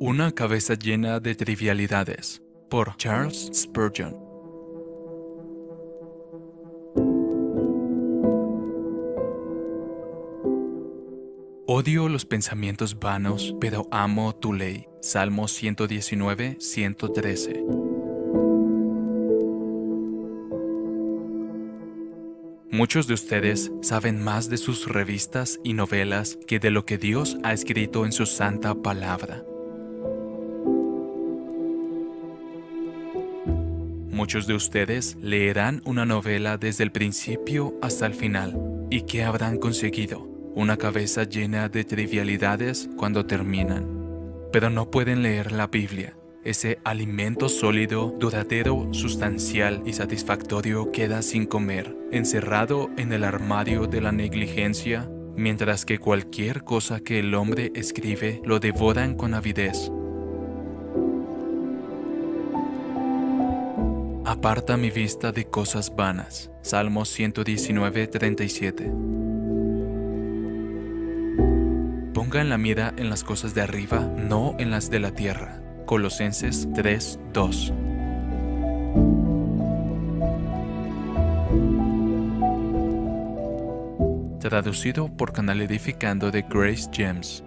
Una cabeza llena de trivialidades por Charles Spurgeon. Odio los pensamientos vanos, pero amo tu ley. Salmo 119, 113. Muchos de ustedes saben más de sus revistas y novelas que de lo que Dios ha escrito en su santa palabra. Muchos de ustedes leerán una novela desde el principio hasta el final. ¿Y qué habrán conseguido? Una cabeza llena de trivialidades cuando terminan. Pero no pueden leer la Biblia. Ese alimento sólido, duradero, sustancial y satisfactorio queda sin comer, encerrado en el armario de la negligencia, mientras que cualquier cosa que el hombre escribe lo devoran con avidez. Aparta mi vista de cosas vanas. Salmos 119, 37. Ponga en la mira en las cosas de arriba, no en las de la tierra. Colosenses 3, 2. Traducido por Canal Edificando de Grace James.